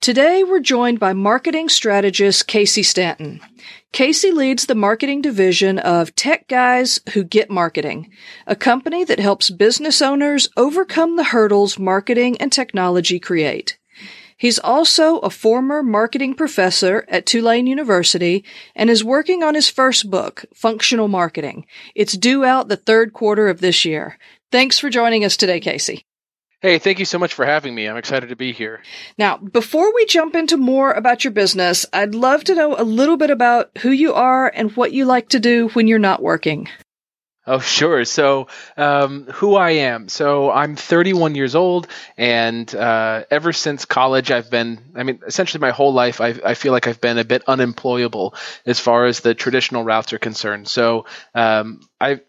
Today we're joined by marketing strategist Casey Stanton. Casey leads the marketing division of Tech Guys Who Get Marketing, a company that helps business owners overcome the hurdles marketing and technology create. He's also a former marketing professor at Tulane University and is working on his first book, Functional Marketing. It's due out the third quarter of this year. Thanks for joining us today, Casey. Hey, thank you so much for having me. I'm excited to be here. Now, before we jump into more about your business, I'd love to know a little bit about who you are and what you like to do when you're not working. Oh, sure. So, um, who I am. So, I'm 31 years old, and uh, ever since college, I've been, I mean, essentially my whole life, I, I, feel like I've been a bit unemployable as far as the traditional routes are concerned. So, um, I,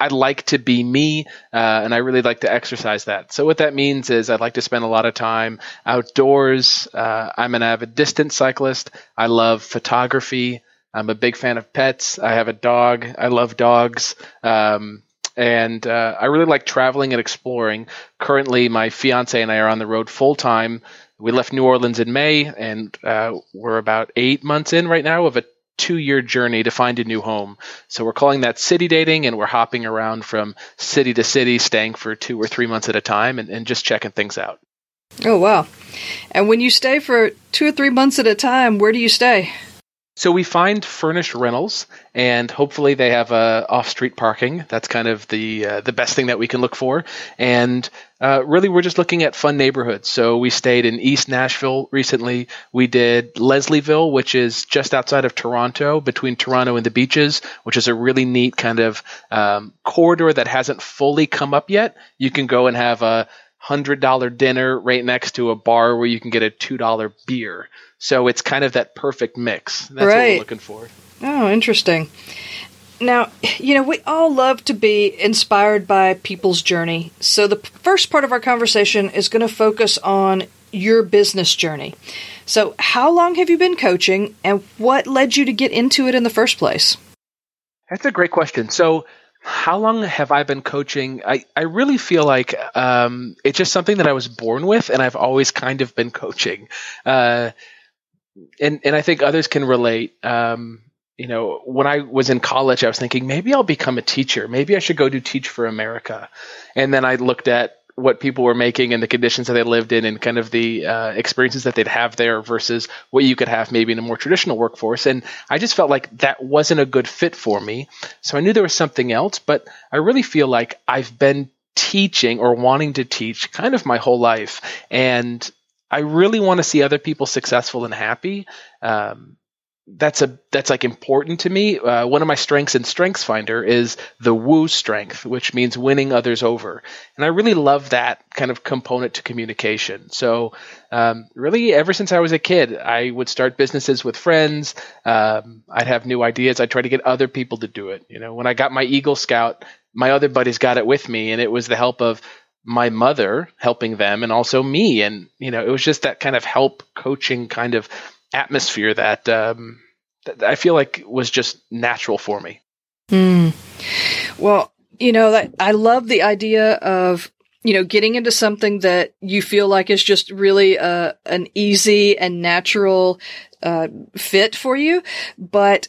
I like to be me, uh, and I really like to exercise that. So what that means is I'd like to spend a lot of time outdoors. Uh, I'm an avid distance cyclist. I love photography. I'm a big fan of pets. I have a dog. I love dogs. Um, and uh, I really like traveling and exploring. Currently, my fiance and I are on the road full time. We left New Orleans in May, and uh, we're about eight months in right now of a two year journey to find a new home. So we're calling that city dating, and we're hopping around from city to city, staying for two or three months at a time and, and just checking things out. Oh, wow. And when you stay for two or three months at a time, where do you stay? So we find furnished rentals, and hopefully they have uh, off-street parking. That's kind of the uh, the best thing that we can look for. And uh, really, we're just looking at fun neighborhoods. So we stayed in East Nashville recently. We did Leslieville, which is just outside of Toronto, between Toronto and the beaches, which is a really neat kind of um, corridor that hasn't fully come up yet. You can go and have a hundred dollar dinner right next to a bar where you can get a two dollar beer. So it's kind of that perfect mix. That's right. what we're looking for. Oh, interesting. Now, you know, we all love to be inspired by people's journey. So the first part of our conversation is going to focus on your business journey. So, how long have you been coaching and what led you to get into it in the first place? That's a great question. So, how long have I been coaching? I, I really feel like um, it's just something that I was born with, and I've always kind of been coaching. Uh, and and I think others can relate. Um, you know, when I was in college, I was thinking maybe I'll become a teacher. Maybe I should go do Teach for America. And then I looked at what people were making and the conditions that they lived in and kind of the uh, experiences that they'd have there versus what you could have maybe in a more traditional workforce. And I just felt like that wasn't a good fit for me. So I knew there was something else, but I really feel like I've been teaching or wanting to teach kind of my whole life. And I really want to see other people successful and happy. Um, that's a that's like important to me. Uh, one of my strengths in Strengths Finder is the woo strength, which means winning others over, and I really love that kind of component to communication. So, um, really, ever since I was a kid, I would start businesses with friends. Um, I'd have new ideas. I'd try to get other people to do it. You know, when I got my Eagle Scout, my other buddies got it with me, and it was the help of my mother helping them and also me. And you know it was just that kind of help coaching kind of atmosphere that, um, that i feel like was just natural for me. Mm. well you know that i love the idea of you know getting into something that you feel like is just really uh, an easy and natural uh, fit for you. But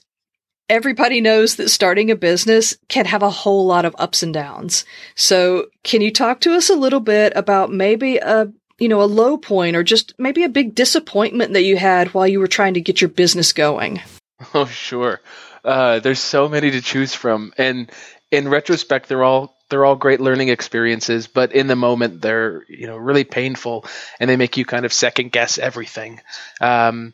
everybody knows that starting a business can have a whole lot of ups and downs. So can you talk to us a little bit about maybe a, you know, a low point or just maybe a big disappointment that you had while you were trying to get your business going? Oh, sure. Uh, there's so many to choose from. And in retrospect, they're all they're all great learning experiences, but in the moment, they're you know really painful, and they make you kind of second guess everything. Um,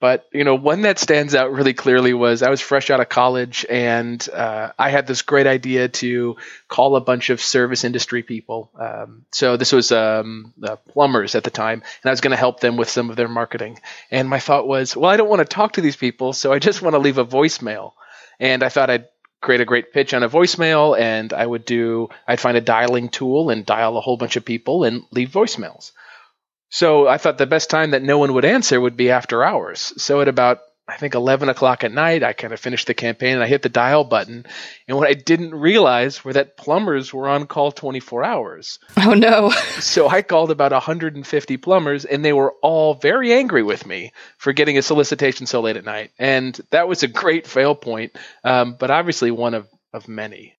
but you know, one that stands out really clearly was I was fresh out of college, and uh, I had this great idea to call a bunch of service industry people. Um, so this was um, plumbers at the time, and I was going to help them with some of their marketing. And my thought was, well, I don't want to talk to these people, so I just want to leave a voicemail. And I thought I'd create a great pitch on a voicemail and I would do, I'd find a dialing tool and dial a whole bunch of people and leave voicemails. So I thought the best time that no one would answer would be after hours. So at about I think 11 o'clock at night, I kind of finished the campaign and I hit the dial button. And what I didn't realize were that plumbers were on call 24 hours. Oh, no. so I called about 150 plumbers and they were all very angry with me for getting a solicitation so late at night. And that was a great fail point, um, but obviously one of, of many.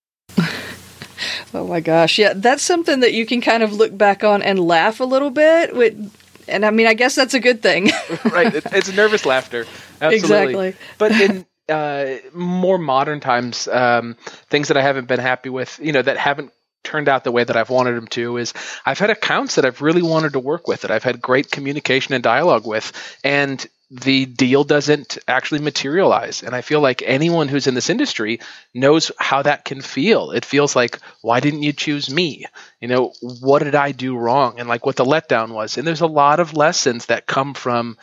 Oh my gosh. Yeah, that's something that you can kind of look back on and laugh a little bit with and I mean, I guess that's a good thing. right. It's nervous laughter. Absolutely. Exactly. But in uh, more modern times, um, things that I haven't been happy with, you know, that haven't turned out the way that I've wanted them to is I've had accounts that I've really wanted to work with that I've had great communication and dialogue with and the deal doesn't actually materialize and I feel like anyone who's in this industry knows how that can feel. It feels like why didn't you choose me? You know, what did I do wrong and like what the letdown was. And there's a lot of lessons that come from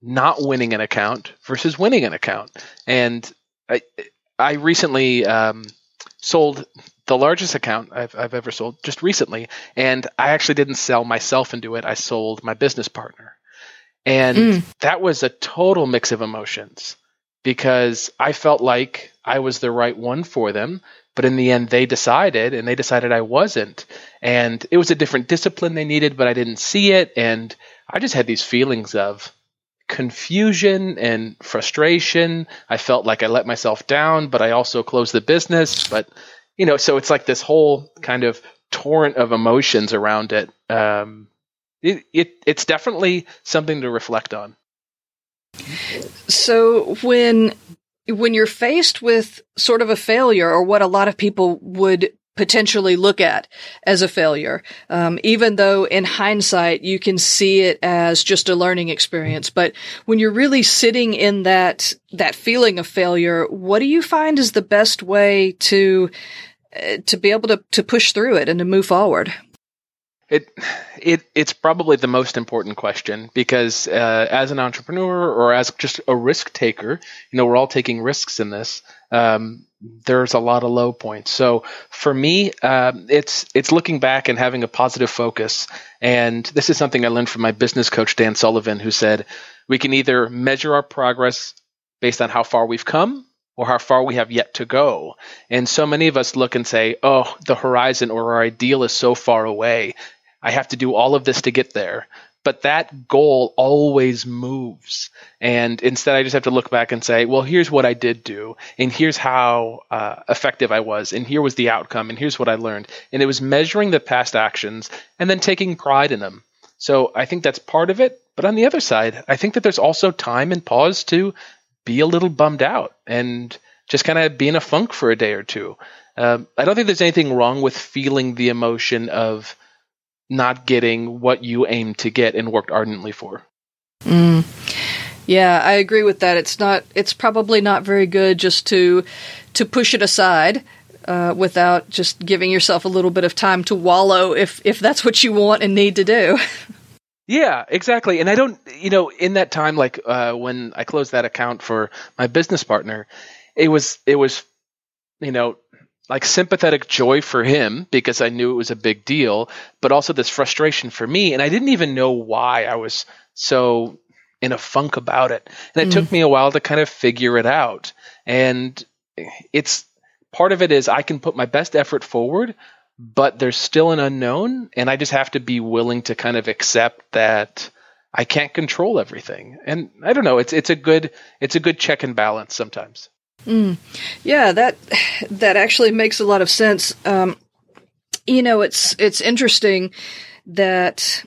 not winning an account versus winning an account. And I, I recently um, sold the largest account I've, I've ever sold just recently, and I actually didn't sell myself into it. I sold my business partner. And mm. that was a total mix of emotions because I felt like I was the right one for them. But in the end, they decided, and they decided I wasn't. And it was a different discipline they needed, but I didn't see it. And I just had these feelings of, confusion and frustration. I felt like I let myself down, but I also closed the business. But, you know, so it's like this whole kind of torrent of emotions around it. Um, it, it it's definitely something to reflect on. So when when you're faced with sort of a failure or what a lot of people would potentially look at as a failure. Um, even though in hindsight you can see it as just a learning experience. But when you're really sitting in that, that feeling of failure, what do you find is the best way to, uh, to be able to, to push through it and to move forward? It, it, it's probably the most important question because uh, as an entrepreneur or as just a risk taker, you know, we're all taking risks in this. Um, there's a lot of low points. So for me, um, it's it's looking back and having a positive focus. And this is something I learned from my business coach Dan Sullivan, who said we can either measure our progress based on how far we've come or how far we have yet to go. And so many of us look and say, "Oh, the horizon or our ideal is so far away. I have to do all of this to get there." but that goal always moves. And instead, I just have to look back and say, well, here's what I did do, and here's how uh, effective I was, and here was the outcome, and here's what I learned. And it was measuring the past actions and then taking pride in them. So I think that's part of it. But on the other side, I think that there's also time and pause to be a little bummed out and just kind of be in a funk for a day or two. Uh, I don't think there's anything wrong with feeling the emotion of not getting what you aim to get and worked ardently for. Mm. Yeah, I agree with that. It's not. It's probably not very good just to to push it aside uh, without just giving yourself a little bit of time to wallow if if that's what you want and need to do. Yeah, exactly. And I don't, you know, in that time, like uh, when I closed that account for my business partner, it was it was, you know, like sympathetic joy for him because I knew it was a big deal, but also this frustration for me. And I didn't even know why I was so in a funk about it. And it mm. took me a while to kind of figure it out. And it's part of it is I can put my best effort forward, but there's still an unknown. And I just have to be willing to kind of accept that. I can't control everything. And I don't know, it's it's a good it's a good check and balance sometimes. Mm. Yeah, that that actually makes a lot of sense. Um, you know, it's it's interesting that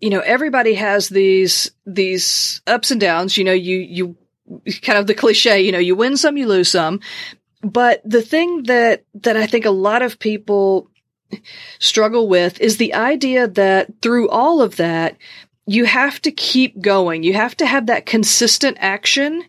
you know everybody has these these ups and downs. You know, you you kind of the cliche. You know, you win some, you lose some. But the thing that that I think a lot of people struggle with is the idea that through all of that, you have to keep going. You have to have that consistent action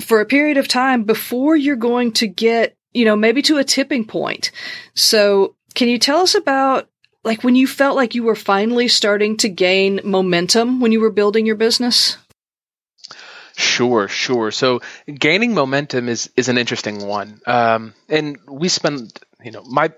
for a period of time before you're going to get, you know, maybe to a tipping point. So can you tell us about like when you felt like you were finally starting to gain momentum when you were building your business? Sure, sure. So gaining momentum is is an interesting one, um, and we spend you know my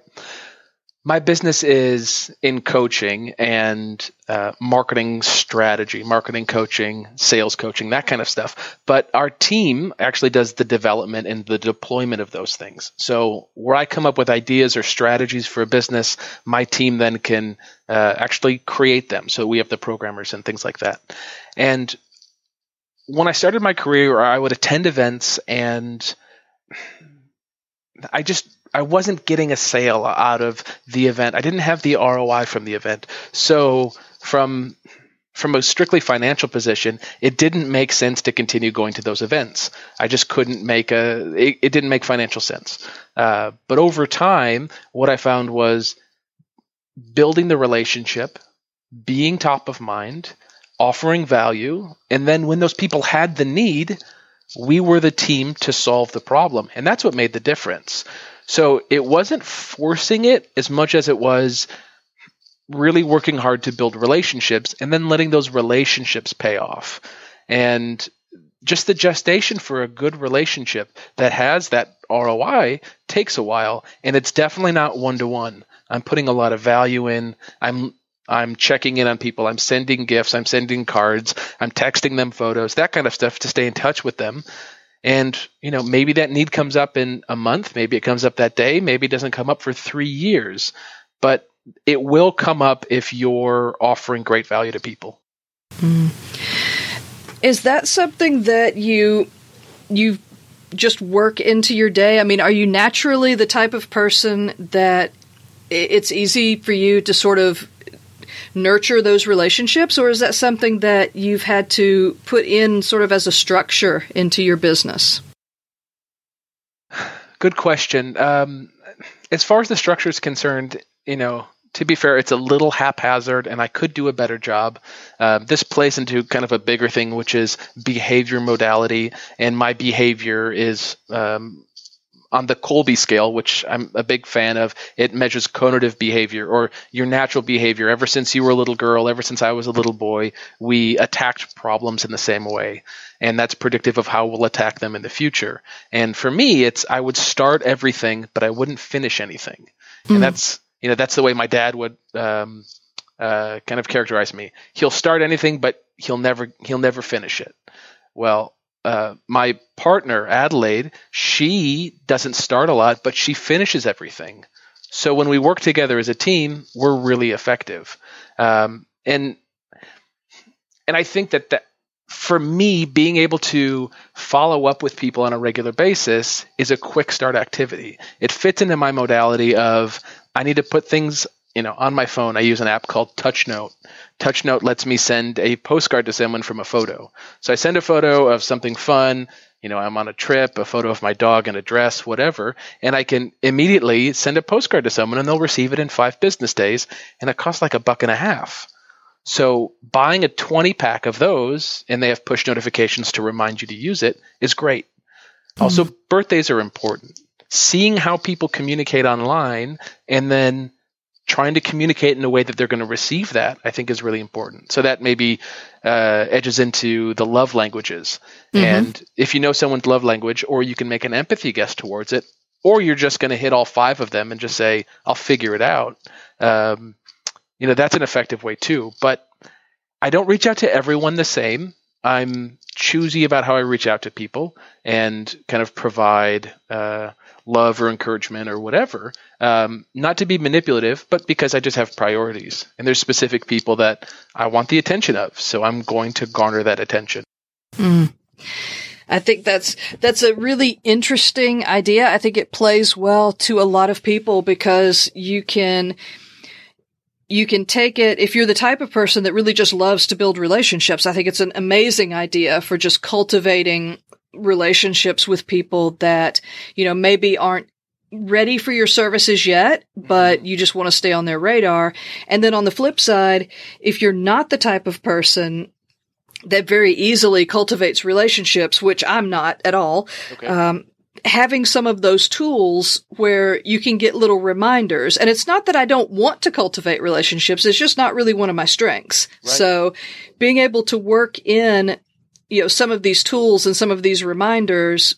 my business is in coaching and uh, marketing strategy, marketing coaching, sales coaching, that kind of stuff. But our team actually does the development and the deployment of those things. So, where I come up with ideas or strategies for a business, my team then can uh, actually create them. So, we have the programmers and things like that. And when I started my career, I would attend events and I just I wasn't getting a sale out of the event. I didn't have the ROI from the event. So from from a strictly financial position, it didn't make sense to continue going to those events. I just couldn't make a. It, it didn't make financial sense. Uh, but over time, what I found was building the relationship, being top of mind, offering value, and then when those people had the need, we were the team to solve the problem, and that's what made the difference. So it wasn't forcing it as much as it was really working hard to build relationships and then letting those relationships pay off. And just the gestation for a good relationship that has that ROI takes a while and it's definitely not one to one. I'm putting a lot of value in. I'm I'm checking in on people. I'm sending gifts. I'm sending cards. I'm texting them photos, that kind of stuff to stay in touch with them. And, you know, maybe that need comes up in a month, maybe it comes up that day, maybe it doesn't come up for three years, but it will come up if you're offering great value to people. Mm. Is that something that you you just work into your day? I mean, are you naturally the type of person that it's easy for you to sort of nurture those relationships, or is that something that you've had to put in sort of as a structure into your business? Good question. Um, as far as the structure is concerned, you know, to be fair, it's a little haphazard, and I could do a better job. Uh, this plays into kind of a bigger thing, which is behavior modality, and my behavior is um, on the Kolbe scale, which I'm a big fan of, it measures cognitive behavior or your natural behavior. Ever since you were a little girl, ever since I was a little boy, we attacked problems in the same way. And that's predictive of how we'll attack them in the future. And for me, it's I would start everything, but I wouldn't finish anything. Mm. And that's you know that's the way my dad would um, uh, kind of characterize me. He'll start anything, but he'll never he'll never finish it. Well, uh, my partner Adelaide, she doesn't start a lot, but she finishes everything. So when we work together as a team, we're really effective. Um, and and I think that that for me, being able to follow up with people on a regular basis is a quick start activity. It fits into my modality of I need to put things you know, on my phone, I use an app called TouchNote. TouchNote lets me send a postcard to someone from a photo. So I send a photo of something fun. You know, I'm on a trip, a photo of my dog and a dress, whatever, and I can immediately send a postcard to someone and they'll receive it in five business days, and it costs like a buck and a half. So buying a 20 pack of those and they have push notifications to remind you to use it is great. Mm-hmm. Also, birthdays are important. Seeing how people communicate online and then trying to communicate in a way that they're going to receive that, I think is really important. So that maybe uh, edges into the love languages. Mm-hmm. And if you know someone's love language, or you can make an empathy guess towards it, or you're just going to hit all five of them and just say, I'll figure it out. Um, you know, that's an effective way too. But I don't reach out to everyone the same. I'm choosy about how I reach out to people and kind of provide uh, love or encouragement or whatever. Um, not to be manipulative, but because I just have priorities. And there's specific people that I want the attention of. So I'm going to garner that attention. Mm. I think that's that's a really interesting idea. I think it plays well to a lot of people because you can you can take it if you're the type of person that really just loves to build relationships. I think it's an amazing idea for just cultivating relationships with people that, you know, maybe aren't ready for your services yet, but you just want to stay on their radar. And then on the flip side, if you're not the type of person that very easily cultivates relationships, which I'm not at all, okay. um, having some of those tools where you can get little reminders. And it's not that I don't want to cultivate relationships. It's just not really one of my strengths. Right. So being able to work in you know, some of these tools and some of these reminders,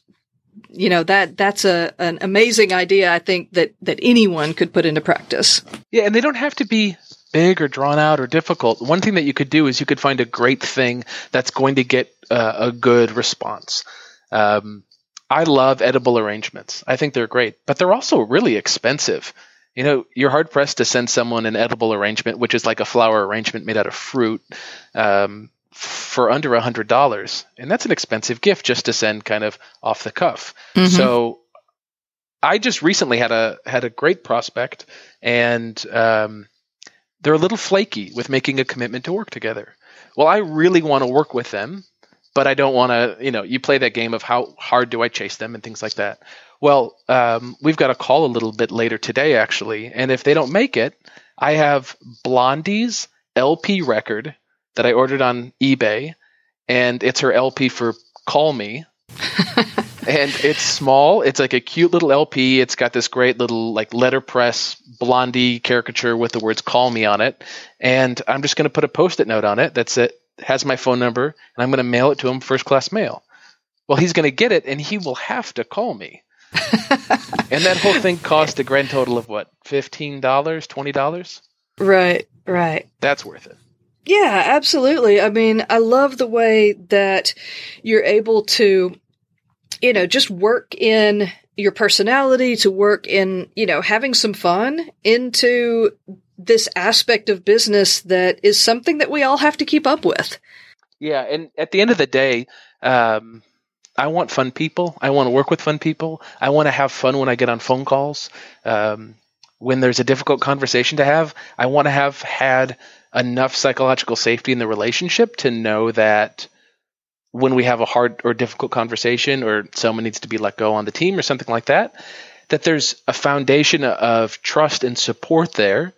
you know, that that's a an amazing idea. I think that that anyone could put into practice. Yeah, and they don't have to be big or drawn out or difficult. One thing that you could do is you could find a great thing that's going to get uh, a good response. Um, I love edible arrangements. I think they're great, but they're also really expensive. You know, you're hard pressed to send someone an edible arrangement, which is like a flower arrangement made out of fruit, um, for under a hundred dollars, and that's an expensive gift just to send kind of off the cuff. Mm-hmm. So, I just recently had a had a great prospect, and um, they're a little flaky with making a commitment to work together. Well, I really want to work with them, but I don't want to, you know, you play that game of how hard do I chase them and things like that. Well, um, we've got a call a little bit later today, actually, and if they don't make it, I have Blondie's LP record that I ordered on eBay, and it's her LP for Call Me. and it's small. It's like a cute little LP. It's got this great little like letterpress blondie caricature with the words "Call Me" on it. And I'm just going to put a post-it note on it that's it has my phone number, and I'm going to mail it to him first class mail. Well, he's going to get it, and he will have to call me. and that whole thing cost a grand total of what fifteen dollars, twenty dollars. Right, right. That's worth it. Yeah, absolutely. I mean, I love the way that you're able to you know, just work in your personality, to work in, you know, having some fun into this aspect of business that is something that we all have to keep up with. Yeah, and at the end of the day, um, I want fun people. I want to work with fun people. I want to have fun when I get on phone calls. Um, when there's a difficult conversation to have, I want to have had enough psychological safety in the relationship to know that when we have a hard or difficult conversation or someone needs to be let go on the team or something like that, that there's a foundation of trust and support there.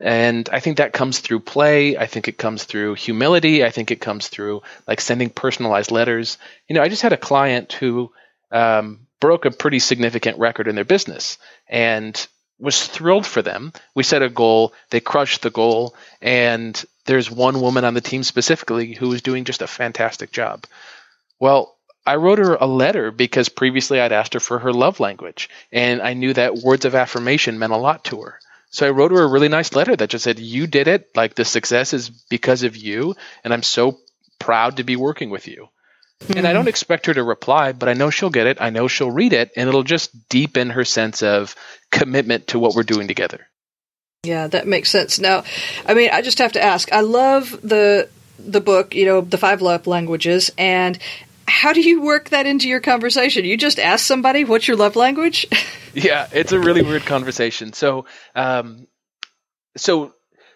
And I think that comes through play. I think it comes through humility. I think it comes through like sending personalized letters. You know, I just had a client who um, broke a pretty significant record in their business and was thrilled for them. We set a goal, they crushed the goal, and there's one woman on the team specifically who was doing just a fantastic job. Well, I wrote her a letter because previously I'd asked her for her love language, and I knew that words of affirmation meant a lot to her. So I wrote her a really nice letter that just said, You did it. Like the success is because of you, and I'm so proud to be working with you. Mm-hmm. And I don't expect her to reply, but I know she'll get it. I know she'll read it, and it'll just deepen her sense of commitment to what we're doing together. Yeah, that makes sense. Now, I mean, I just have to ask. I love the the book, you know, the five love languages, and how do you work that into your conversation? You just ask somebody, "What's your love language?" yeah, it's a really weird conversation. So, um, so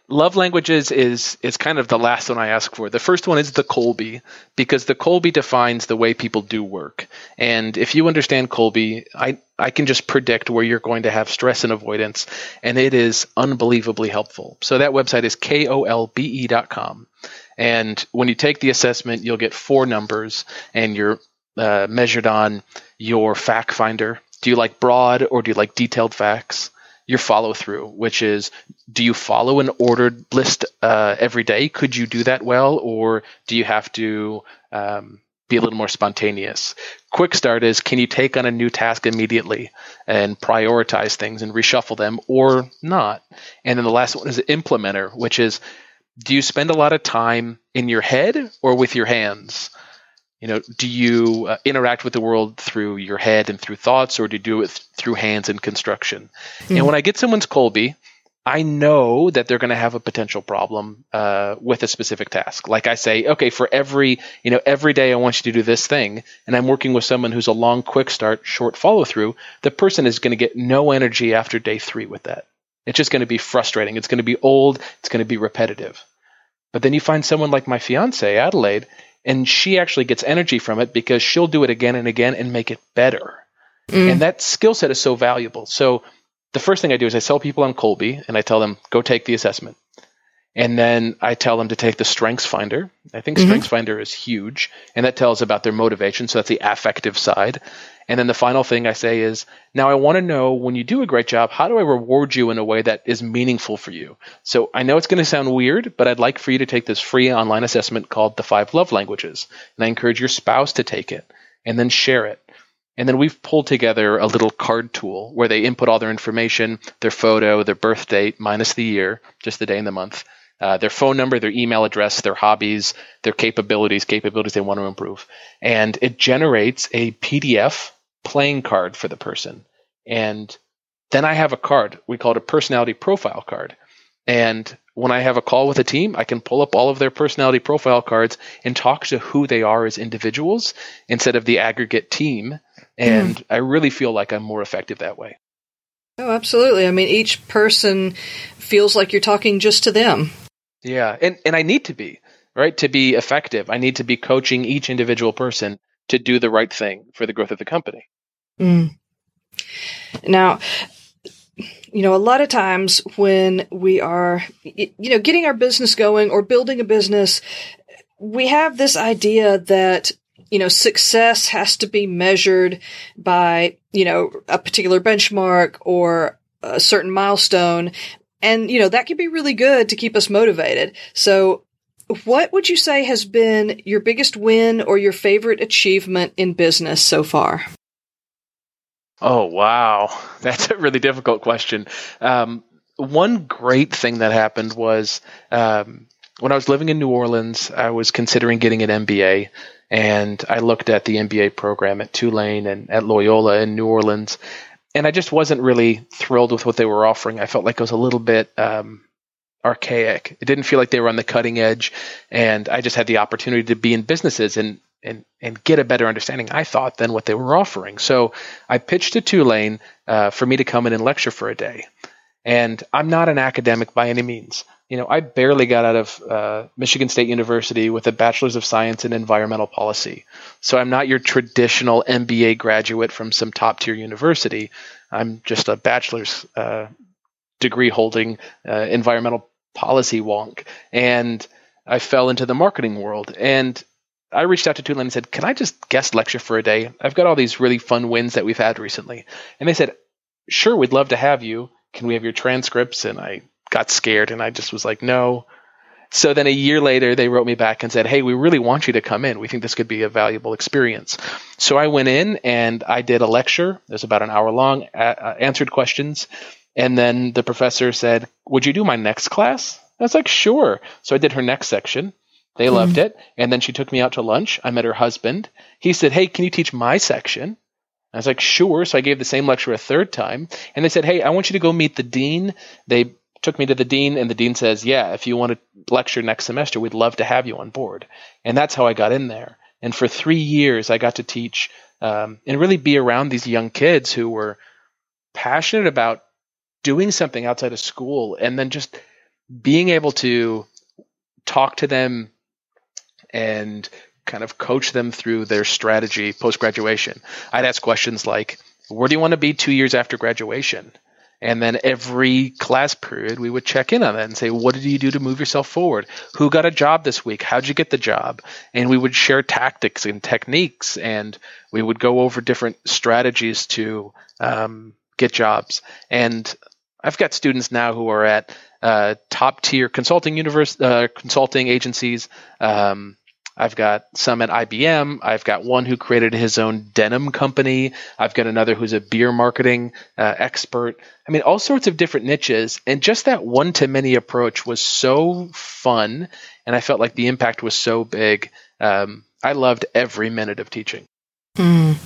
love languages is is kind of the last one I ask for. The first one is the Kolbe because the Kolbe defines the way people do work. And if you understand Kolbe, I I can just predict where you're going to have stress and avoidance, and it is unbelievably helpful. So that website is kolbe.com. And when you take the assessment, you'll get four numbers, and you're uh, measured on your fact finder. Do you like broad or do you like detailed facts? Your follow through, which is do you follow an ordered list uh, every day? Could you do that well, or do you have to um, be a little more spontaneous? Quick start is can you take on a new task immediately and prioritize things and reshuffle them, or not? And then the last one is implementer, which is do you spend a lot of time in your head or with your hands? You know do you uh, interact with the world through your head and through thoughts or do you do it through hands and construction? Mm-hmm. and when i get someone's Kolbe, i know that they're going to have a potential problem uh, with a specific task. Like i say okay for every you know every day i want you to do this thing and i'm working with someone who's a long quick start short follow through the person is going to get no energy after day three with that. It's just going to be frustrating. It's going to be old. It's going to be repetitive. But then you find someone like my fiance adelaide and she actually gets energy from it because she'll do it again and again and make it better. Mm. And that skill set is so valuable. So the first thing I do is I sell people on Kolbe and I tell them go take the assessment. And then I tell them to take the Strengths Finder. I think mm-hmm. Strengths Finder is huge, and that tells about their motivation. So that's the affective side. And then the final thing I say is, now I want to know when you do a great job, how do I reward you in a way that is meaningful for you? So I know it's going to sound weird, but I'd like for you to take this free online assessment called the five love languages. And I encourage your spouse to take it and then share it. And then we've pulled together a little card tool where they input all their information, their photo, their birth date, minus the year, just the day and the month, uh, their phone number, their email address, their hobbies, their capabilities, capabilities they want to improve. And it generates a PDF playing card for the person. And then I have a card. We call it a personality profile card. And when I have a call with a team, I can pull up all of their personality profile cards and talk to who they are as individuals instead of the aggregate team. And mm. I really feel like I'm more effective that way. Oh, absolutely. I mean, each person feels like you're talking just to them. Yeah, and and I need to be right to be effective. I need to be coaching each individual person to do the right thing for the growth of the company. Mm. Now, you know, a lot of times when we are, you know, getting our business going or building a business, we have this idea that you know, success has to be measured by, you know, a particular benchmark or a certain milestone. And, you know, that can be really good to keep us motivated. So what would you say has been your biggest win or your favorite achievement in business so far? Oh, wow. That's a really difficult question. Um, one great thing that happened was um, when I was living in New Orleans, I was considering getting an MBA. And I looked at the MBA program at Tulane and at Loyola in New Orleans and I just wasn't really thrilled with what they were offering. I felt like it was a little bit um, archaic. It didn't feel like they were on the cutting edge, and I just had the opportunity to be in businesses and and and get a better understanding. I thought than what they were offering. So I pitched to Tulane uh, for me to come in and lecture for a day. And I'm not an academic by any means you know, I barely got out of uh, Michigan State University with a bachelor's of science in environmental policy. So I'm not your traditional MBA graduate from some top tier university. I'm just a bachelor's uh, degree holding uh, environmental policy wonk. And I fell into the marketing world. And I reached out to Tulane and said, Can I just guest lecture for a day? I've got all these really fun wins that we've had recently. And they said, Sure, we'd love to have you. Can we have your transcripts? And I got scared and I just was like, no. So then a year later, they wrote me back and said, Hey, we really want you to come in. We think this could be a valuable experience. So I went in and I did a lecture. It was about an hour long, uh, answered questions. And then the professor said, Would you do my next class? I was like, Sure. So I did her next section. They mm loved it. And then she took me out to lunch. I met her husband. He said, Hey, can you teach my section? I was like, Sure. So I gave the same lecture a third time. And they said, Hey, I want you to go meet the dean. They took me to the dean, and the dean says, "Yeah, if you want to lecture next semester, we'd love to have you on board." And that's how I got in there. And for three years, I got to teach um, and really be around these young kids who were passionate about doing something outside of school, and then just being able to talk to them and kind of coach them through their strategy post graduation. I'd ask questions like, "Where do you want to be two years after graduation?" And then every class period, we would check in on that and say, what did you do to move yourself forward? Who got a job this week? How'd you get the job? And we would share tactics and techniques, and we would go over different strategies to um, get jobs. And I've got students now who are at uh, top tier consulting universe, uh, consulting agencies. Um, I've got some at IBM. I've got one who created his own denim company. I've got another who's a beer marketing uh, expert. I mean, all sorts of different niches. And just that one to many approach was so fun. And I felt like the impact was so big. Um, I loved every minute of teaching. Mm.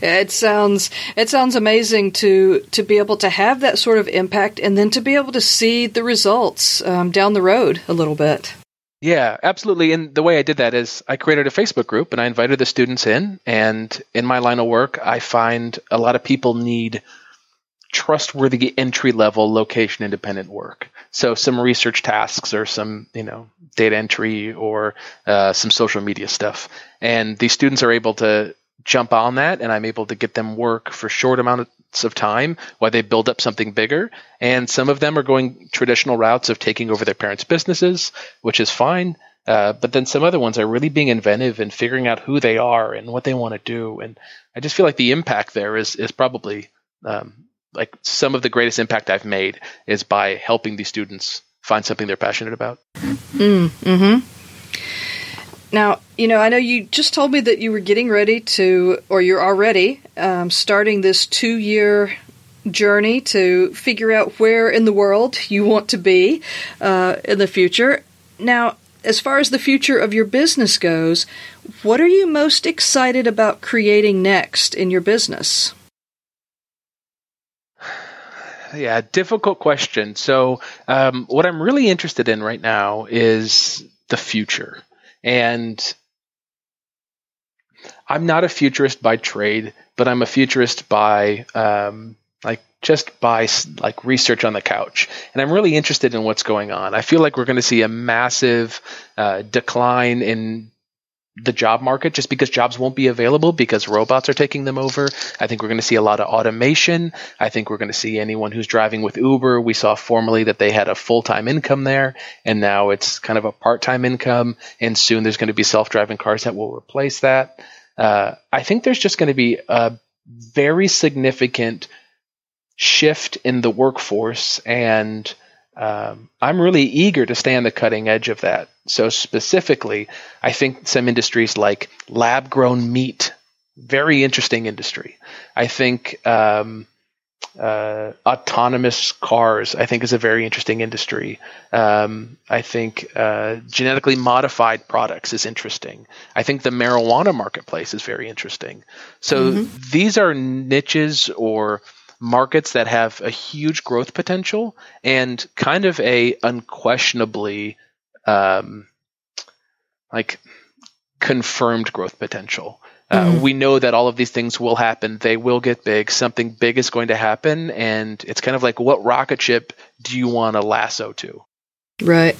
It sounds it sounds amazing to to be able to have that sort of impact and then to be able to see the results um, down the road a little bit. Yeah, absolutely. And the way I did that is I created a Facebook group and I invited the students in. And in my line of work, I find a lot of people need trustworthy entry level location independent work. So some research tasks or some, you know, data entry or uh, some social media stuff. And these students are able to jump on that and I'm able to get them work for short amounts of time while they build up something bigger. And some of them are going traditional routes of taking over their parents' businesses, which is fine. Uh, but then some other ones are really being inventive and figuring out who they are and what they want to do. And I just feel like the impact there is is probably um, like some of the greatest impact I've made is by helping these students find something they're passionate about. Mm, hmm Now, you know, I know you just told me that you were getting ready to, or you're already um, starting this two year journey to figure out where in the world you want to be uh, in the future. Now, as far as the future of your business goes, what are you most excited about creating next in your business? Yeah, difficult question. So, um, what I'm really interested in right now is the future. And I'm not a futurist by trade, but I'm a futurist by um, like just by like research on the couch. And i'm really interested in what's going on. I feel like we're going to see a massive uh, decline in the job market just because jobs won't be available because robots are taking them over. I think we're going to see a lot of automation. I think we're going to see anyone who's driving with Uber. We saw formerly that they had a full time income there, and now it's kind of a part time income. And soon there's going to be self driving cars that will replace that. Uh, I think there's just going to be a very significant shift in the workforce and um, I'm really eager to stay on the cutting edge of that. So specifically, I think some industries like lab grown meat, very interesting industry. I think um, uh, autonomous cars, I think, is a very interesting industry. Um, I think uh, genetically modified products is interesting. I think the marijuana marketplace is very interesting. So mm-hmm. these are niches or markets that have a huge growth potential and kind of a unquestionably um, like confirmed growth potential. Uh, mm-hmm. We know that all of these things will happen. They will get big. Something big is going to happen, and it's kind of like what rocket ship do you want to lasso to? Right.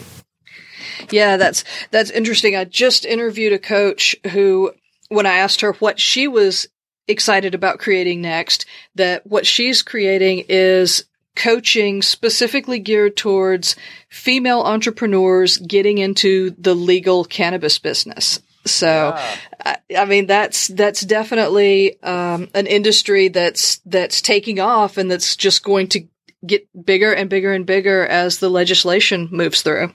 Yeah, that's that's interesting. I just interviewed a coach who, when I asked her what she was excited about creating next that what she's creating is coaching specifically geared towards female entrepreneurs getting into the legal cannabis business. So, yeah. I, I, mean, that's, that's definitely, um, an industry that's, that's taking off and that's just going to get bigger and bigger and bigger as the legislation moves through.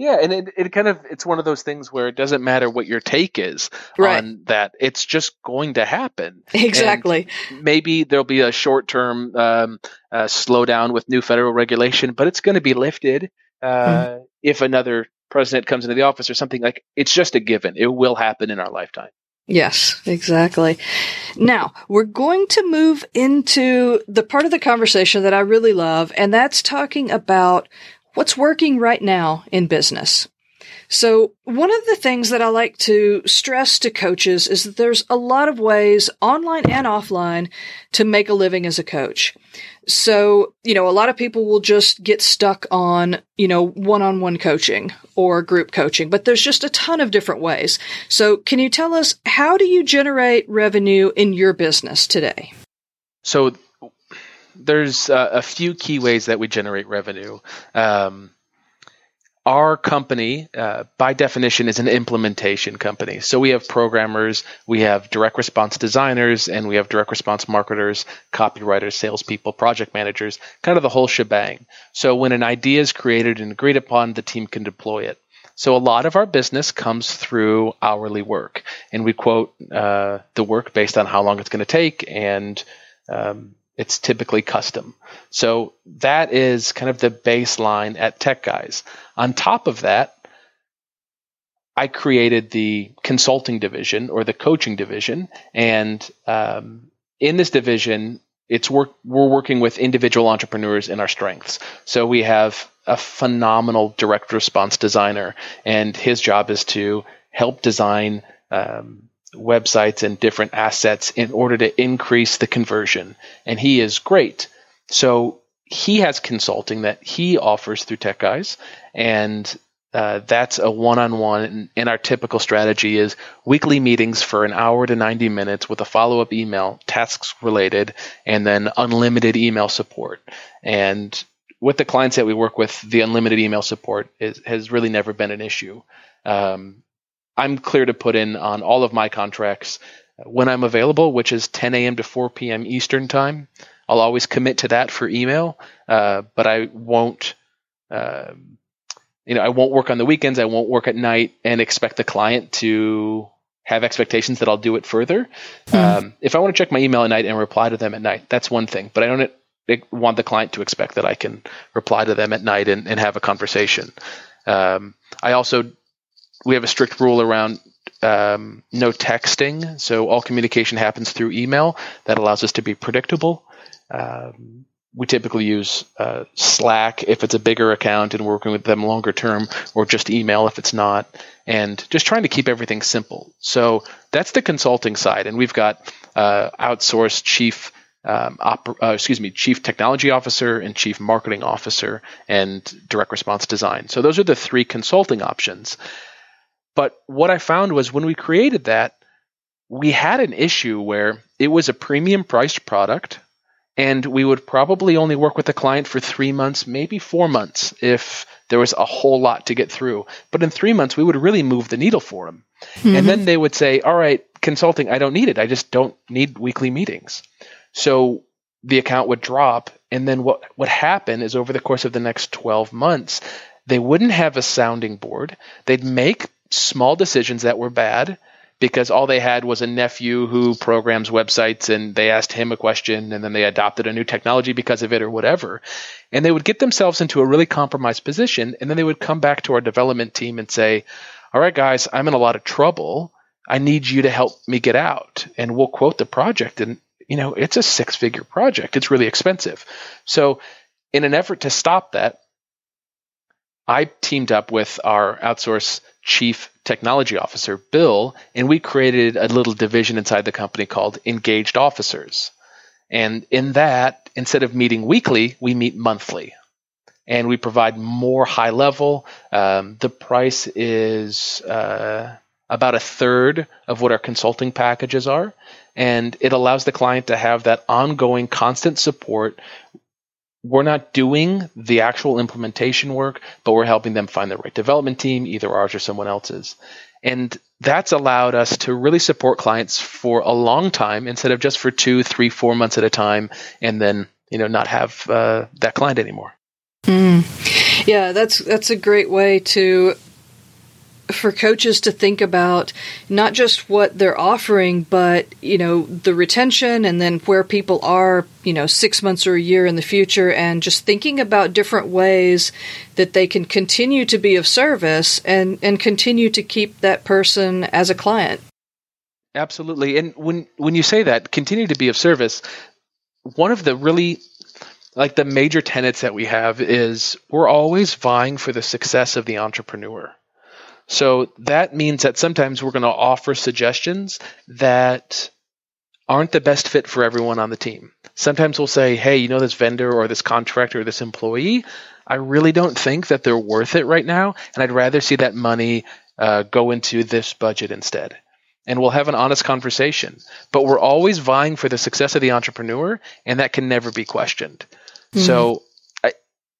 Yeah, and it, it kind of it's one of those things where it doesn't matter what your take is right. on that. It's just going to happen. Exactly. And maybe there'll be a short term um, uh, slowdown with new federal regulation, but it's going to be lifted uh, mm-hmm. if another president comes into the office or something. Like it's just a given. It will happen in our lifetime. Yes, exactly. Now, we're going to move into the part of the conversation that I really love, and that's talking about what's working right now in business. So one of the things that I like to stress to coaches is that there's a lot of ways online and offline to make a living as a coach. So, you know, a lot of people will just get stuck on, you know, one-on-one coaching or group coaching, but there's just a ton of different ways. So can you tell us how do you generate revenue in your business today? So there's uh, a few key ways that we generate revenue. Um, our company, uh, by definition, is an implementation company. So we have programmers, we have direct response designers, and we have direct response marketers, copywriters, salespeople, project managers, kind of the whole shebang. So when an idea is created and agreed upon, the team can deploy it. So a lot of our business comes through hourly work, and we quote uh, the work based on how long it's going to take and um, it's typically custom. So that is kind of the baseline at Tech Guys. On top of that, I created the consulting division or the coaching division, and um, in this division, it's work. We're working with individual entrepreneurs in our strengths. So we have a phenomenal direct response designer, and his job is to help design um, websites and different assets in order to increase the conversion. And he is great. So he has consulting that he offers through Tech Guys, and uh, that's a one-on-one. And our typical strategy is weekly meetings for an hour to 90 minutes with a follow-up email, tasks related, and then unlimited email support. And with the clients that we work with, the unlimited email support is, has really never been an issue. Um, I'm clear to put in on all of my contracts when I'm available, which is 10 a.m. to 4 p.m. Eastern time. I'll always commit to that for email, uh, but I won't. Uh, you know, I won't work on the weekends. I won't work at night and expect the client to have expectations that I'll do it further. Mm. Um, if I want to check my email at night and reply to them at night, that's one thing. But I don't want the client to expect that I can reply to them at night and, and have a conversation. Um, I also we have a strict rule around um, no texting, so all communication happens through email. That allows us to be predictable. Um, we typically use uh, Slack if it's a bigger account and working with them longer term, or just email if it's not, and just trying to keep everything simple. So that's the consulting side, and we've got uh, outsourced chief. Um, op- uh, excuse me, chief technology officer and chief marketing officer and direct response design. So those are the three consulting options. But what I found was when we created that, we had an issue where it was a premium priced product and we would probably only work with the client for three months, maybe four months, if there was a whole lot to get through. But in three months, we would really move the needle for them. Mm-hmm. And then they would say, All right, consulting, I don't need it. I just don't need weekly meetings. So the account would drop. And then what would happen is over the course of the next 12 months, they wouldn't have a sounding board. They'd make small decisions that were bad because all they had was a nephew who programs websites and they asked him a question and then they adopted a new technology because of it or whatever. And they would get themselves into a really compromised position and then they would come back to our development team and say, All right, guys, I'm in a lot of trouble. I need you to help me get out. And we'll quote the project. And, you know, it's a six figure project, it's really expensive. So, in an effort to stop that, I teamed up with our outsource chief technology officer, Bill, and we created a little division inside the company called Engaged Officers. And in that, instead of meeting weekly, we meet monthly. And we provide more high level. Um, the price is uh, about a third of what our consulting packages are. And it allows the client to have that ongoing, constant support we're not doing the actual implementation work, but we're helping them find the right development team, either ours or someone else's. And that's allowed us to really support clients for a long time instead of just for two, three, four months at a time, and then you know not have uh, that client anymore. Mm. Yeah, that's that's a great way to for coaches to think about not just what they're offering, but you know the retention, and then where people are, you know, six months or a year in the future, and just thinking about different ways that they can continue to be of service and and continue to keep that person as a client. Absolutely, and when when you say that, continue to be of service, one of the really like the major tenets that we have is we're always vying for the success of the entrepreneur so that means that sometimes we're going to offer suggestions that aren't the best fit for everyone on the team. Sometimes we'll say, hey, you know, this vendor or this contractor or this employee, I really don't think that they're worth it right now. And I'd rather see that money uh, go into this budget instead. And we'll have an honest conversation. But we're always vying for the success of the entrepreneur, and that can never be questioned. Mm-hmm. So,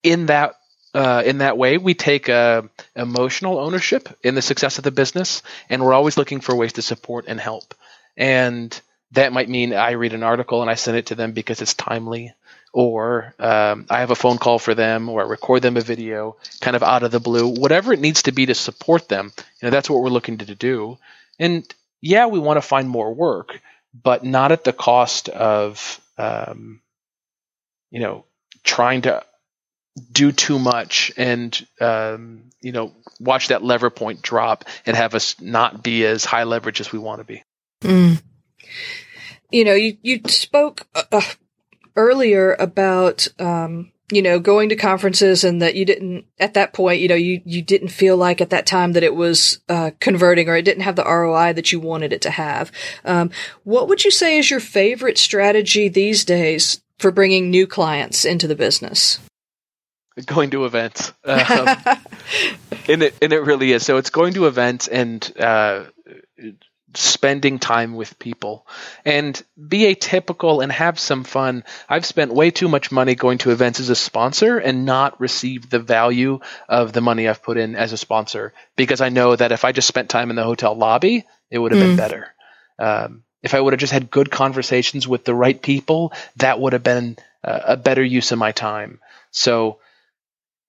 in that uh, in that way, we take uh, emotional ownership in the success of the business, and we're always looking for ways to support and help. And that might mean I read an article and I send it to them because it's timely, or um, I have a phone call for them, or I record them a video, kind of out of the blue. Whatever it needs to be to support them, you know, that's what we're looking to do. And yeah, we want to find more work, but not at the cost of, um, you know, trying to do too much and um, you know watch that lever point drop and have us not be as high leverage as we want to be. Mm. You know, you you spoke uh, uh, earlier about um, you know going to conferences and that you didn't at that point you know you you didn't feel like at that time that it was uh, converting or it didn't have the ROI that you wanted it to have. Um, what would you say is your favorite strategy these days for bringing new clients into the business? Going to events. Um, and it and it really is. So it's going to events and uh, spending time with people and be atypical and have some fun. I've spent way too much money going to events as a sponsor and not received the value of the money I've put in as a sponsor because I know that if I just spent time in the hotel lobby, it would have mm. been better. Um, if I would have just had good conversations with the right people, that would have been a, a better use of my time. So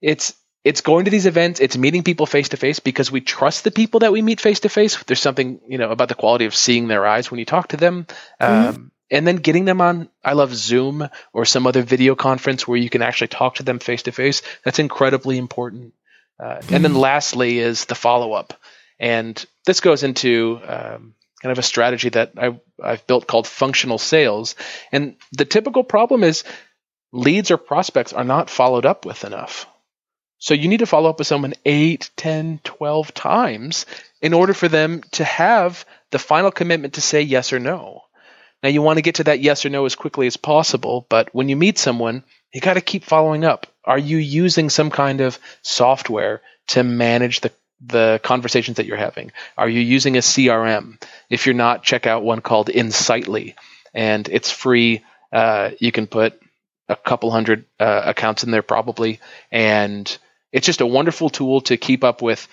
it's it's going to these events, it's meeting people face to face because we trust the people that we meet face to face. There's something, you know, about the quality of seeing their eyes when you talk to them. Mm-hmm. Um, and then getting them on, I love Zoom or some other video conference where you can actually talk to them face to face. That's incredibly important. Uh, mm-hmm. And then mm-hmm. lastly is the follow up. And this goes into um, kind of a strategy that I, I've built called functional sales. And the typical problem is leads or prospects are not followed up with enough. So you need to follow up with someone 8, 10, 12 times in order for them to have the final commitment to say yes or no. Now you want to get to that yes or no as quickly as possible, but when you meet someone, you got to keep following up. Are you using some kind of software to manage the the conversations that you're having? Are you using a CRM? If you're not, check out one called Insightly, and it's free. Uh, you can put a couple hundred uh, accounts in there probably, and it's just a wonderful tool to keep up with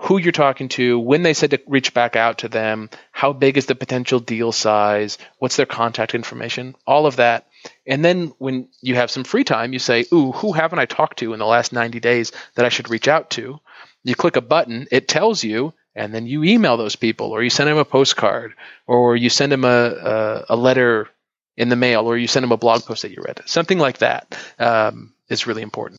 who you're talking to, when they said to reach back out to them, how big is the potential deal size, what's their contact information, all of that. And then when you have some free time, you say, Ooh, who haven't I talked to in the last 90 days that I should reach out to? You click a button, it tells you, and then you email those people, or you send them a postcard, or you send them a, a, a letter in the mail, or you send them a blog post that you read. Something like that um, is really important.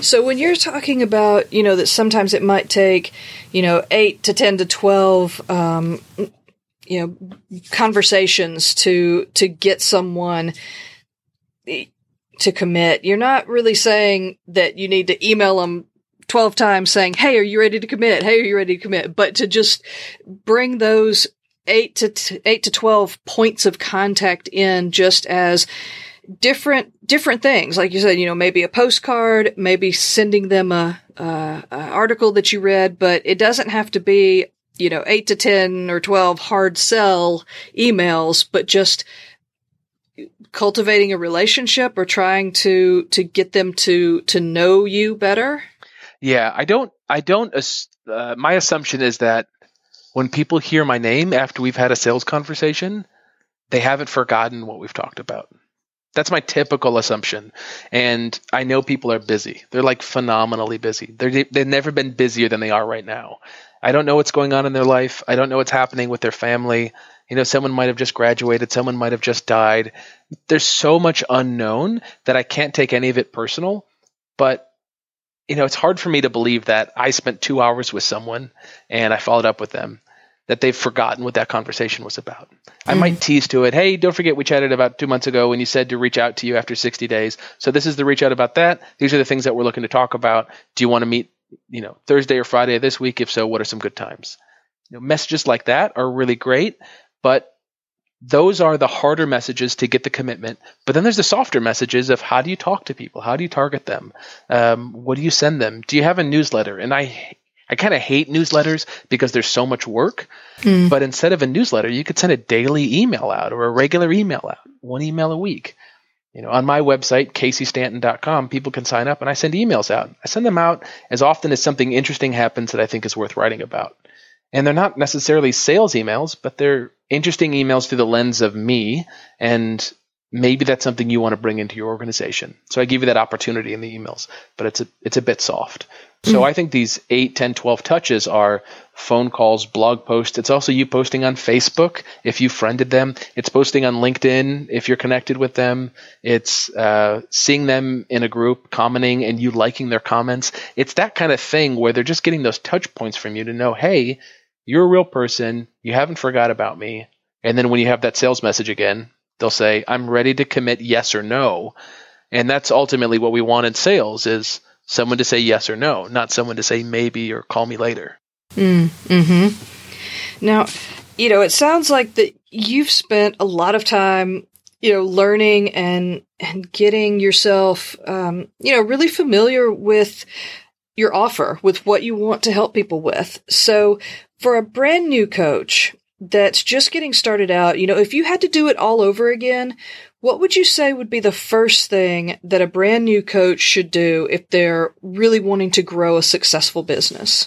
So when you're talking about, you know, that sometimes it might take, you know, eight to ten to twelve, um, you know, conversations to to get someone to commit. You're not really saying that you need to email them 12 times saying, Hey, are you ready to commit? Hey, are you ready to commit? But to just bring those eight to t- eight to 12 points of contact in just as different different things. Like you said you know maybe a postcard maybe sending them a, a, a, article that you read but it doesn't have to be you know 8 to 10 or 12 hard sell emails but just cultivating a relationship or trying to to get them to to know you better. Yeah i don't i don't uh, my assumption is that when people hear my name after we've had a sales conversation they haven't forgotten what we've talked about that's my typical assumption. And I know people are busy. They're like phenomenally busy. They're, they've never been busier than they are right now. I don't know what's going on in their life. I don't know what's happening with their family. You know, someone might have just graduated, someone might have just died. There's so much unknown that I can't take any of it personal. But, you know, it's hard for me to believe that I spent two hours with someone and I followed up with them that they've forgotten what that conversation was about. Mm. I might tease to it, hey, don't forget we chatted about two months ago when you said to reach out to you after 60 days. So this is the reach out about that. These are the things that we're looking to talk about. Do you want to meet, you know, Thursday or Friday this week? If so, what are some good times? You know, messages like that are really great, but those are the harder messages to get the commitment. But then there's the softer messages of how do you talk to people? How do you target them? Um, what do you send them? Do you have a newsletter? And I I kind of hate newsletters because there's so much work. Mm. But instead of a newsletter, you could send a daily email out or a regular email out, one email a week. You know, on my website, caseystanton.com, people can sign up and I send emails out. I send them out as often as something interesting happens that I think is worth writing about. And they're not necessarily sales emails, but they're interesting emails through the lens of me and maybe that's something you want to bring into your organization. So I give you that opportunity in the emails, but it's a it's a bit soft. So I think these 8, 10, 12 touches are phone calls, blog posts. It's also you posting on Facebook if you friended them. It's posting on LinkedIn if you're connected with them. It's uh, seeing them in a group, commenting, and you liking their comments. It's that kind of thing where they're just getting those touch points from you to know, hey, you're a real person. You haven't forgot about me. And then when you have that sales message again, they'll say, I'm ready to commit yes or no. And that's ultimately what we want in sales is – someone to say yes or no, not someone to say maybe or call me later. Mm, hmm Now, you know, it sounds like that you've spent a lot of time, you know, learning and and getting yourself, um, you know, really familiar with your offer with what you want to help people with. So for a brand new coach that's just getting started out, you know, if you had to do it all over again, what would you say would be the first thing that a brand new coach should do if they're really wanting to grow a successful business?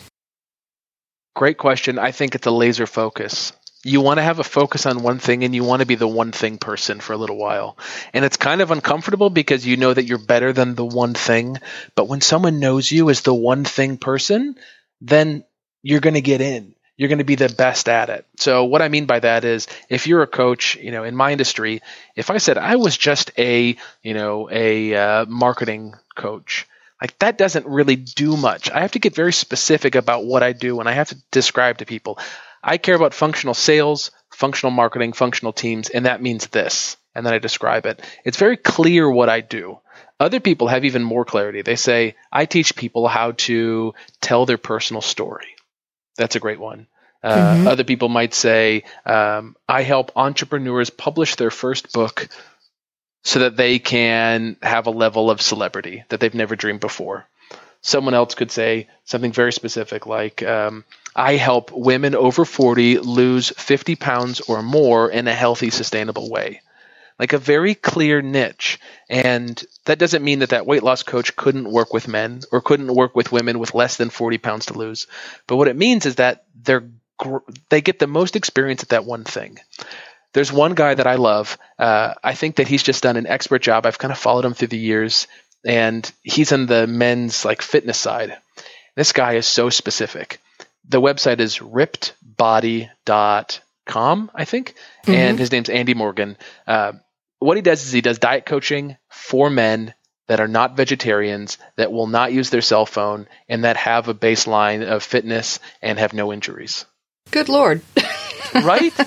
Great question. I think it's a laser focus. You want to have a focus on one thing and you want to be the one thing person for a little while. And it's kind of uncomfortable because you know that you're better than the one thing. But when someone knows you as the one thing person, then you're going to get in you're going to be the best at it. So what I mean by that is if you're a coach, you know, in my industry, if I said I was just a, you know, a uh, marketing coach, like that doesn't really do much. I have to get very specific about what I do and I have to describe to people. I care about functional sales, functional marketing, functional teams, and that means this. And then I describe it. It's very clear what I do. Other people have even more clarity. They say, I teach people how to tell their personal story. That's a great one. Uh, mm-hmm. Other people might say, um, I help entrepreneurs publish their first book so that they can have a level of celebrity that they've never dreamed before. Someone else could say something very specific like, um, I help women over 40 lose 50 pounds or more in a healthy, sustainable way. Like a very clear niche. And that doesn't mean that that weight loss coach couldn't work with men or couldn't work with women with less than 40 pounds to lose. But what it means is that they're they get the most experience at that one thing. There's one guy that I love. Uh, I think that he's just done an expert job. I've kind of followed him through the years, and he's on the men's like fitness side. This guy is so specific. The website is rippedbody.com, I think, mm-hmm. and his name's Andy Morgan. Uh, what he does is he does diet coaching for men that are not vegetarians, that will not use their cell phone, and that have a baseline of fitness and have no injuries. Good lord. right?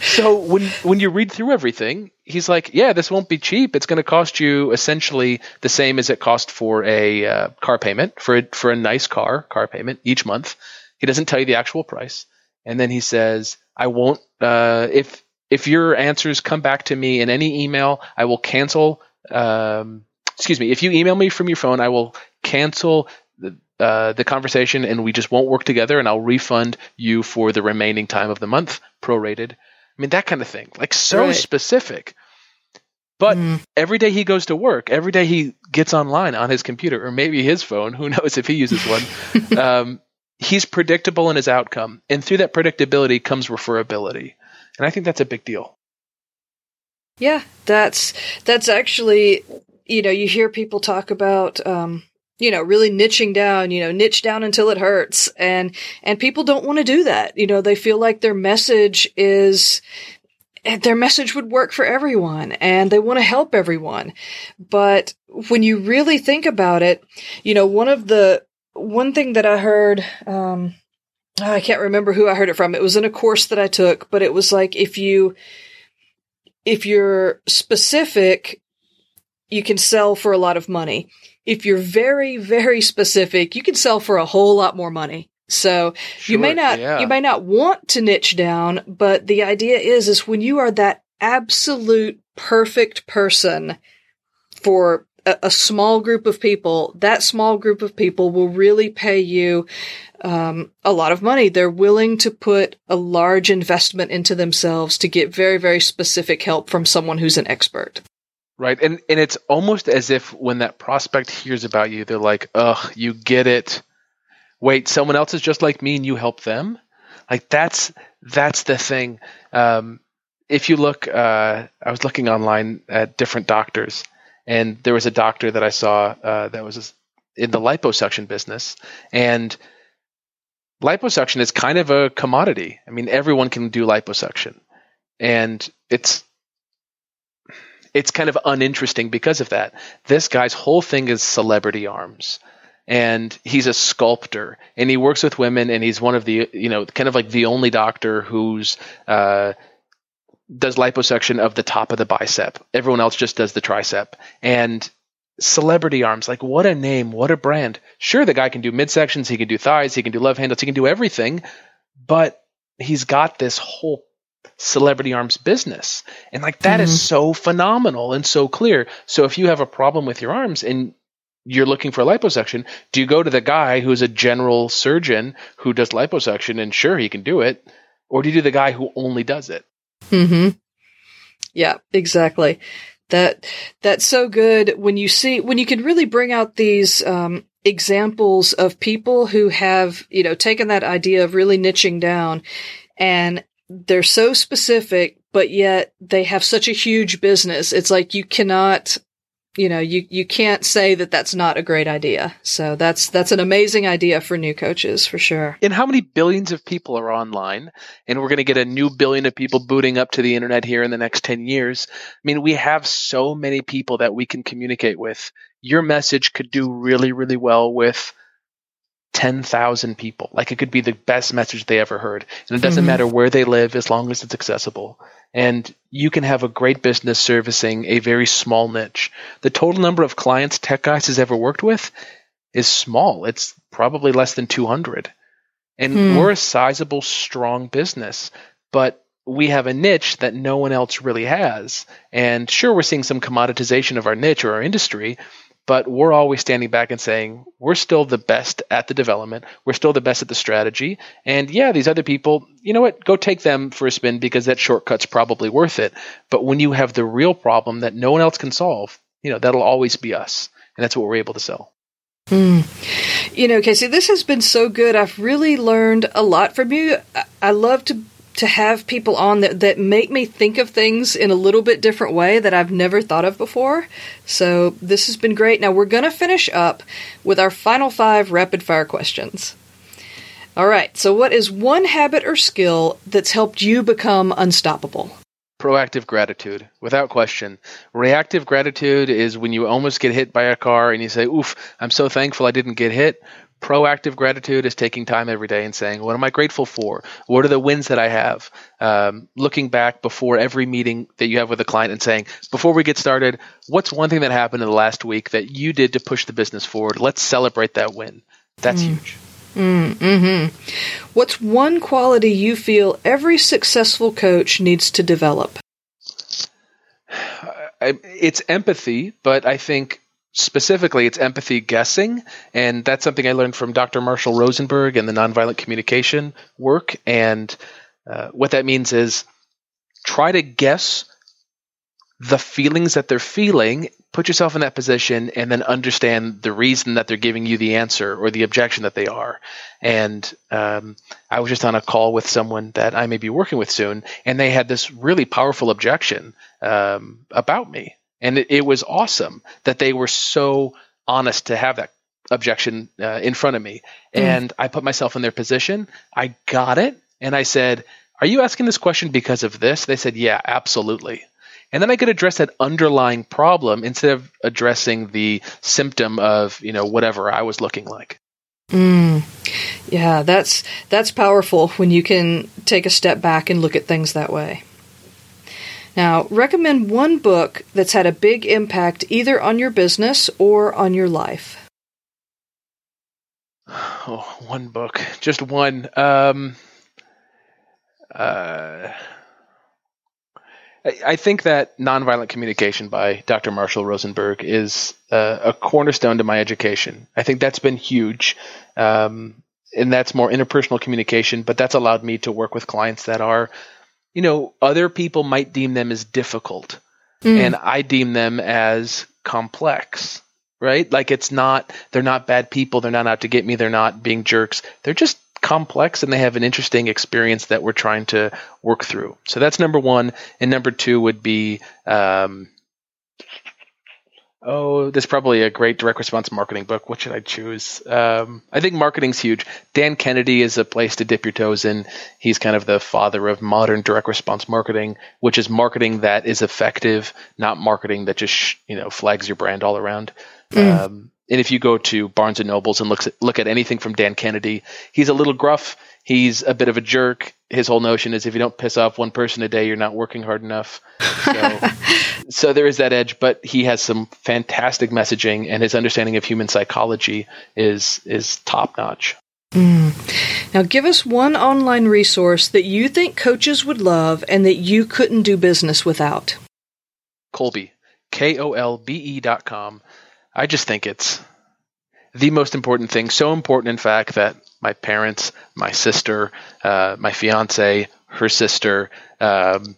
So when when you read through everything, he's like, "Yeah, this won't be cheap. It's going to cost you essentially the same as it cost for a uh, car payment for a, for a nice car car payment each month." He doesn't tell you the actual price, and then he says, "I won't uh, if if your answers come back to me in any email, I will cancel." Um, excuse me. If you email me from your phone, I will cancel uh, the conversation and we just won't work together and I'll refund you for the remaining time of the month, prorated. I mean, that kind of thing. Like so right. specific. But mm. every day he goes to work, every day he gets online on his computer or maybe his phone, who knows if he uses one, um, he's predictable in his outcome. And through that predictability comes referability. And I think that's a big deal. Yeah, that's that's actually you know you hear people talk about um, you know, really niching down, you know, niche down until it hurts. And, and people don't want to do that. You know, they feel like their message is, their message would work for everyone and they want to help everyone. But when you really think about it, you know, one of the, one thing that I heard, um, Ah, I can't remember who I heard it from. It was in a course that I took, but it was like if you, if you're specific, you can sell for a lot of money if you're very, very specific, you can sell for a whole lot more money. So sure, you may not, yeah. you may not want to niche down, but the idea is, is when you are that absolute perfect person for a, a small group of people, that small group of people will really pay you um, a lot of money. They're willing to put a large investment into themselves to get very, very specific help from someone who's an expert. Right. And and it's almost as if when that prospect hears about you, they're like, ugh, you get it. Wait, someone else is just like me and you help them? Like that's that's the thing. Um, if you look uh, I was looking online at different doctors and there was a doctor that I saw uh, that was in the liposuction business and liposuction is kind of a commodity. I mean, everyone can do liposuction. And it's it's kind of uninteresting because of that. This guy's whole thing is celebrity arms. And he's a sculptor and he works with women and he's one of the, you know, kind of like the only doctor who's, uh, does liposuction of the top of the bicep. Everyone else just does the tricep. And celebrity arms, like what a name, what a brand. Sure, the guy can do midsections, he can do thighs, he can do love handles, he can do everything, but he's got this whole celebrity arms business. And like that mm-hmm. is so phenomenal and so clear. So if you have a problem with your arms and you're looking for liposuction, do you go to the guy who's a general surgeon who does liposuction and sure he can do it, or do you do the guy who only does it? Hmm. Yeah. Exactly. That that's so good when you see when you can really bring out these um, examples of people who have you know taken that idea of really niching down, and they're so specific, but yet they have such a huge business. It's like you cannot you know, you, you can't say that that's not a great idea. So that's, that's an amazing idea for new coaches for sure. And how many billions of people are online? And we're going to get a new billion of people booting up to the internet here in the next 10 years. I mean, we have so many people that we can communicate with. Your message could do really, really well with 10,000 people. Like it could be the best message they ever heard. And it doesn't mm-hmm. matter where they live as long as it's accessible and you can have a great business servicing a very small niche. The total number of clients Tech Guys has ever worked with is small. It's probably less than 200. And hmm. we're a sizable, strong business, but we have a niche that no one else really has. And sure, we're seeing some commoditization of our niche or our industry, but we're always standing back and saying we're still the best at the development we're still the best at the strategy and yeah these other people you know what go take them for a spin because that shortcut's probably worth it but when you have the real problem that no one else can solve you know that'll always be us and that's what we're able to sell Mm. You know, Casey, this has been so good. I've really learned a lot from you. I love to to have people on that, that make me think of things in a little bit different way that I've never thought of before. So this has been great. Now we're going to finish up with our final five rapid fire questions. All right. So, what is one habit or skill that's helped you become unstoppable? Proactive gratitude, without question. Reactive gratitude is when you almost get hit by a car and you say, Oof, I'm so thankful I didn't get hit. Proactive gratitude is taking time every day and saying, What am I grateful for? What are the wins that I have? Um, looking back before every meeting that you have with a client and saying, Before we get started, what's one thing that happened in the last week that you did to push the business forward? Let's celebrate that win. That's mm. huge. Mm-hmm. What's one quality you feel every successful coach needs to develop? It's empathy, but I think specifically it's empathy guessing and that's something i learned from dr marshall rosenberg and the nonviolent communication work and uh, what that means is try to guess the feelings that they're feeling put yourself in that position and then understand the reason that they're giving you the answer or the objection that they are. And um, i was just on a call with someone that i may be working with soon and they had this really powerful objection um, about me and it, it, was awesome that they were so honest to have that objection uh, in front of me. Mm. And I put myself in their position. I got it. And I said, Are you asking this question because of this? They said, Yeah, absolutely. And then I could address that underlying problem instead of addressing the symptom of, you know, whatever I was looking like. Mm. Yeah, that's that's powerful when you can take a step back and look at things that way. Now, recommend one book that's had a big impact either on your business or on your life. Oh, one book, just one. Um, uh, I, I think that Nonviolent Communication by Dr. Marshall Rosenberg is uh, a cornerstone to my education. I think that's been huge. Um, and that's more interpersonal communication, but that's allowed me to work with clients that are you know, other people might deem them as difficult, mm. and I deem them as complex, right? Like it's not, they're not bad people. They're not out to get me. They're not being jerks. They're just complex and they have an interesting experience that we're trying to work through. So that's number one. And number two would be um, Oh, there's probably a great direct response marketing book. What should I choose? Um, I think marketing's huge. Dan Kennedy is a place to dip your toes in. He's kind of the father of modern direct response marketing, which is marketing that is effective, not marketing that just you know flags your brand all around. Mm. Um, and if you go to Barnes and Nobles and look at, look at anything from Dan Kennedy, he's a little gruff. He's a bit of a jerk. His whole notion is if you don't piss off one person a day, you're not working hard enough. So, so there is that edge, but he has some fantastic messaging, and his understanding of human psychology is is top notch. Mm. Now, give us one online resource that you think coaches would love and that you couldn't do business without. Kolbe, K O L B E dot com. I just think it's the most important thing. So important, in fact, that my parents, my sister, uh, my fiance, her sister, um,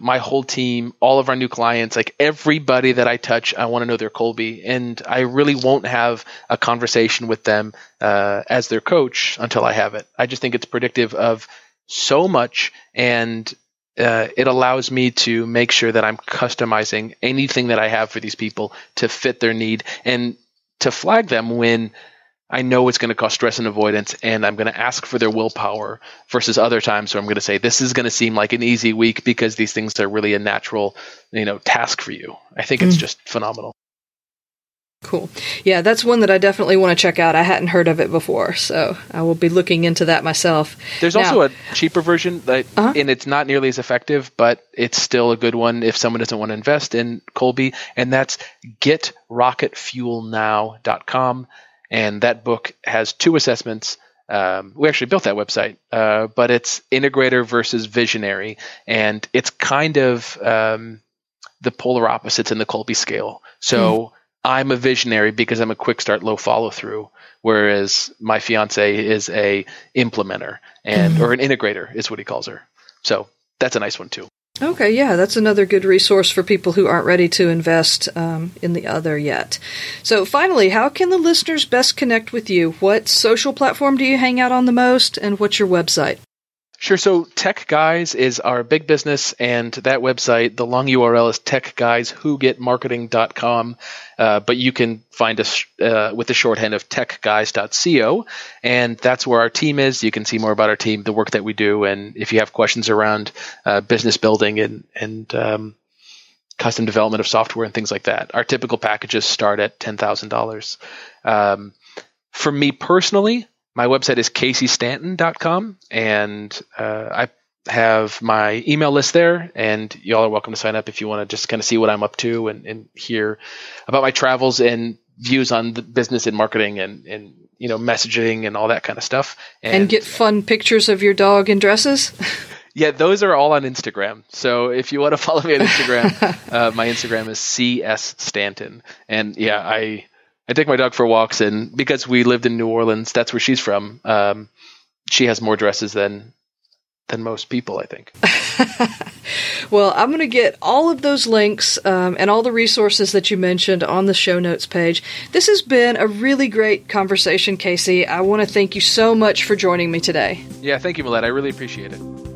my whole team, all of our new clients, like everybody that I touch, I want to know their Kolbe, and I really won't have a conversation with them uh, as their coach until I have it. I just think it's predictive of so much, and uh, it allows me to make sure that I'm customizing anything that I have for these people to fit their need and to flag them when I know it's going to cause stress and avoidance, and I'm going to ask for their willpower versus other times where I'm going to say this is going to seem like an easy week because these things are really a natural, you know, task for you. I think it's mm. just phenomenal. Cool. Yeah, that's one that I definitely want to check out. I hadn't heard of it before, so I will be looking into that myself. There's now, also a cheaper version, that, uh-huh. and it's not nearly as effective, but it's still a good one if someone doesn't want to invest in Kolbe, and that's getrocketfuelnow.com. And that book has two assessments. Um, we actually built that website, uh, but it's integrator versus visionary, and it's kind of um, the polar opposites in the Kolbe scale. So mm. I'm a visionary because I'm a quick start, low follow through, whereas my fiance is a implementer and mm. or an integrator is what he calls her. So that's a nice one too. Okay, yeah, that's another good resource for people who aren't ready to invest um, in the other yet. So, finally, how can the listeners best connect with you? What social platform do you hang out on the most, and what's your website? Sure. So Tech Guys is our big business, and that website, the long URL is techguyswhogetmarketing.com. Uh, but you can find us uh, with the shorthand of techguys.co, and that's where our team is. You can see more about our team, the work that we do, and if you have questions around uh, business building and and um, custom development of software and things like that. Our typical packages start at ten thousand um, dollars. For me personally, my website is caseystanton.com, and uh, I have my email list there, and y'all are welcome to sign up if you want to just kind of see what I'm up to and, and hear about my travels and views on the business and marketing and, and you know messaging and all that kind of stuff. And, and get fun pictures of your dog in dresses. yeah, those are all on Instagram. So if you want to follow me on Instagram, uh, my Instagram is cs stanton, and yeah, I I take my dog for walks, and because we lived in New Orleans, that's where she's from. Um, she has more dresses than than most people, I think. well, I'm going to get all of those links um, and all the resources that you mentioned on the show notes page. This has been a really great conversation, Casey. I want to thank you so much for joining me today. Yeah, thank you, Millette. I really appreciate it.